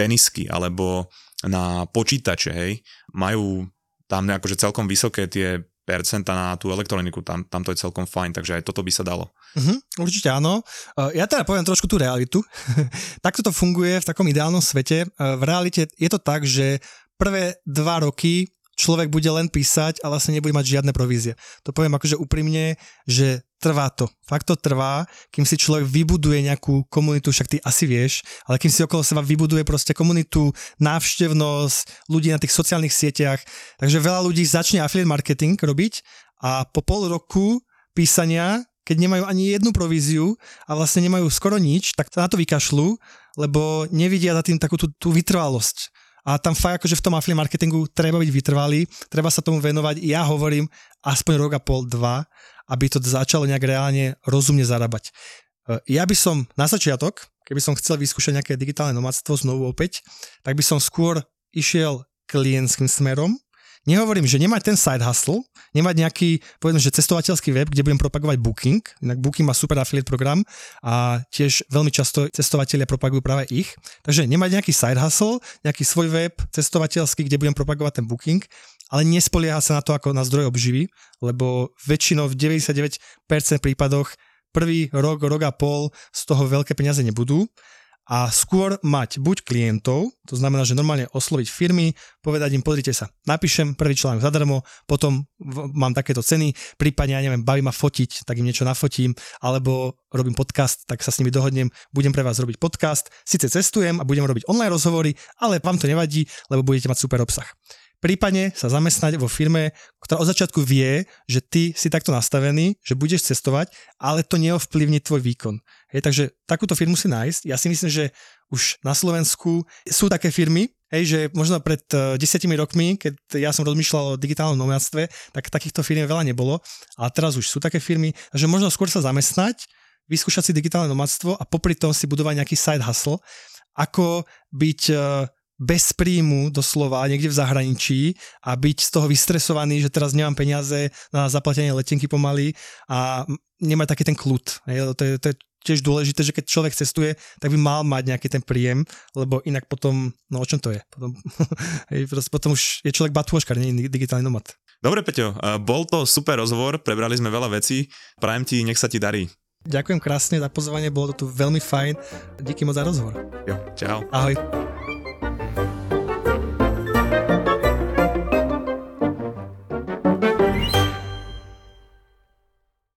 B: tenisky alebo na počítače, hej, majú tam akože celkom vysoké tie percenta na tú elektroniku, tam, tam to je celkom fajn, takže aj toto by sa dalo.
A: Uh-huh, určite áno. Uh, ja teda poviem trošku tú realitu. Takto to funguje v takom ideálnom svete. Uh, v realite je to tak, že prvé dva roky človek bude len písať a vlastne nebude mať žiadne provízie. To poviem akože úprimne, že trvá to. Fakt to trvá, kým si človek vybuduje nejakú komunitu, však ty asi vieš, ale kým si okolo seba vybuduje proste komunitu, návštevnosť, ľudí na tých sociálnych sieťach. Takže veľa ľudí začne affiliate marketing robiť a po pol roku písania keď nemajú ani jednu províziu a vlastne nemajú skoro nič, tak na to vykašľú, lebo nevidia za tým takú tú, tú vytrvalosť a tam fakt akože v tom affiliate marketingu treba byť vytrvalý, treba sa tomu venovať. Ja hovorím aspoň rok a pol, dva, aby to začalo nejak reálne rozumne zarábať. E, ja by som na začiatok, keby som chcel vyskúšať nejaké digitálne nomadstvo znovu opäť, tak by som skôr išiel klientským smerom, Nehovorím, že nemať ten side hustle, nemať nejaký, povedzme, že cestovateľský web, kde budem propagovať Booking, inak Booking má super affiliate program a tiež veľmi často cestovatelia propagujú práve ich. Takže nemať nejaký side hustle, nejaký svoj web cestovateľský, kde budem propagovať ten Booking, ale nespolieha sa na to ako na zdroj obživy, lebo väčšinou v 99% prípadoch prvý rok, rok a pol z toho veľké peniaze nebudú. A skôr mať buď klientov, to znamená, že normálne osloviť firmy, povedať im, pozrite sa, napíšem prvý článok zadarmo, potom mám takéto ceny, prípadne, ja neviem, baví ma fotiť, tak im niečo nafotím, alebo robím podcast, tak sa s nimi dohodnem, budem pre vás robiť podcast, síce cestujem a budem robiť online rozhovory, ale vám to nevadí, lebo budete mať super obsah prípadne sa zamestnať vo firme, ktorá od začiatku vie, že ty si takto nastavený, že budeš cestovať, ale to neovplyvní tvoj výkon. Hej, takže takúto firmu si nájsť. Ja si myslím, že už na Slovensku sú také firmy, hej, že možno pred uh, desiatimi rokmi, keď ja som rozmýšľal o digitálnom nomádstve, tak takýchto firm veľa nebolo, ale teraz už sú také firmy, že možno skôr sa zamestnať, vyskúšať si digitálne nomádstvo a popri tom si budovať nejaký side hustle, ako byť uh, bez príjmu doslova niekde v zahraničí a byť z toho vystresovaný, že teraz nemám peniaze na zaplatenie letenky pomaly a nemať taký ten kľud. To je, to je tiež dôležité, že keď človek cestuje, tak by mal mať nejaký ten príjem, lebo inak potom, no o čom to je? Potom, potom už je človek batôžkar, nie digitálny nomad.
B: Dobre, Peťo, bol to super rozhovor, prebrali sme veľa vecí, prajem ti, nech sa ti darí.
A: Ďakujem krásne za pozvanie, bolo to tu veľmi fajn. Díky moc za rozhovor.
B: Jo, čau.
A: Ahoj.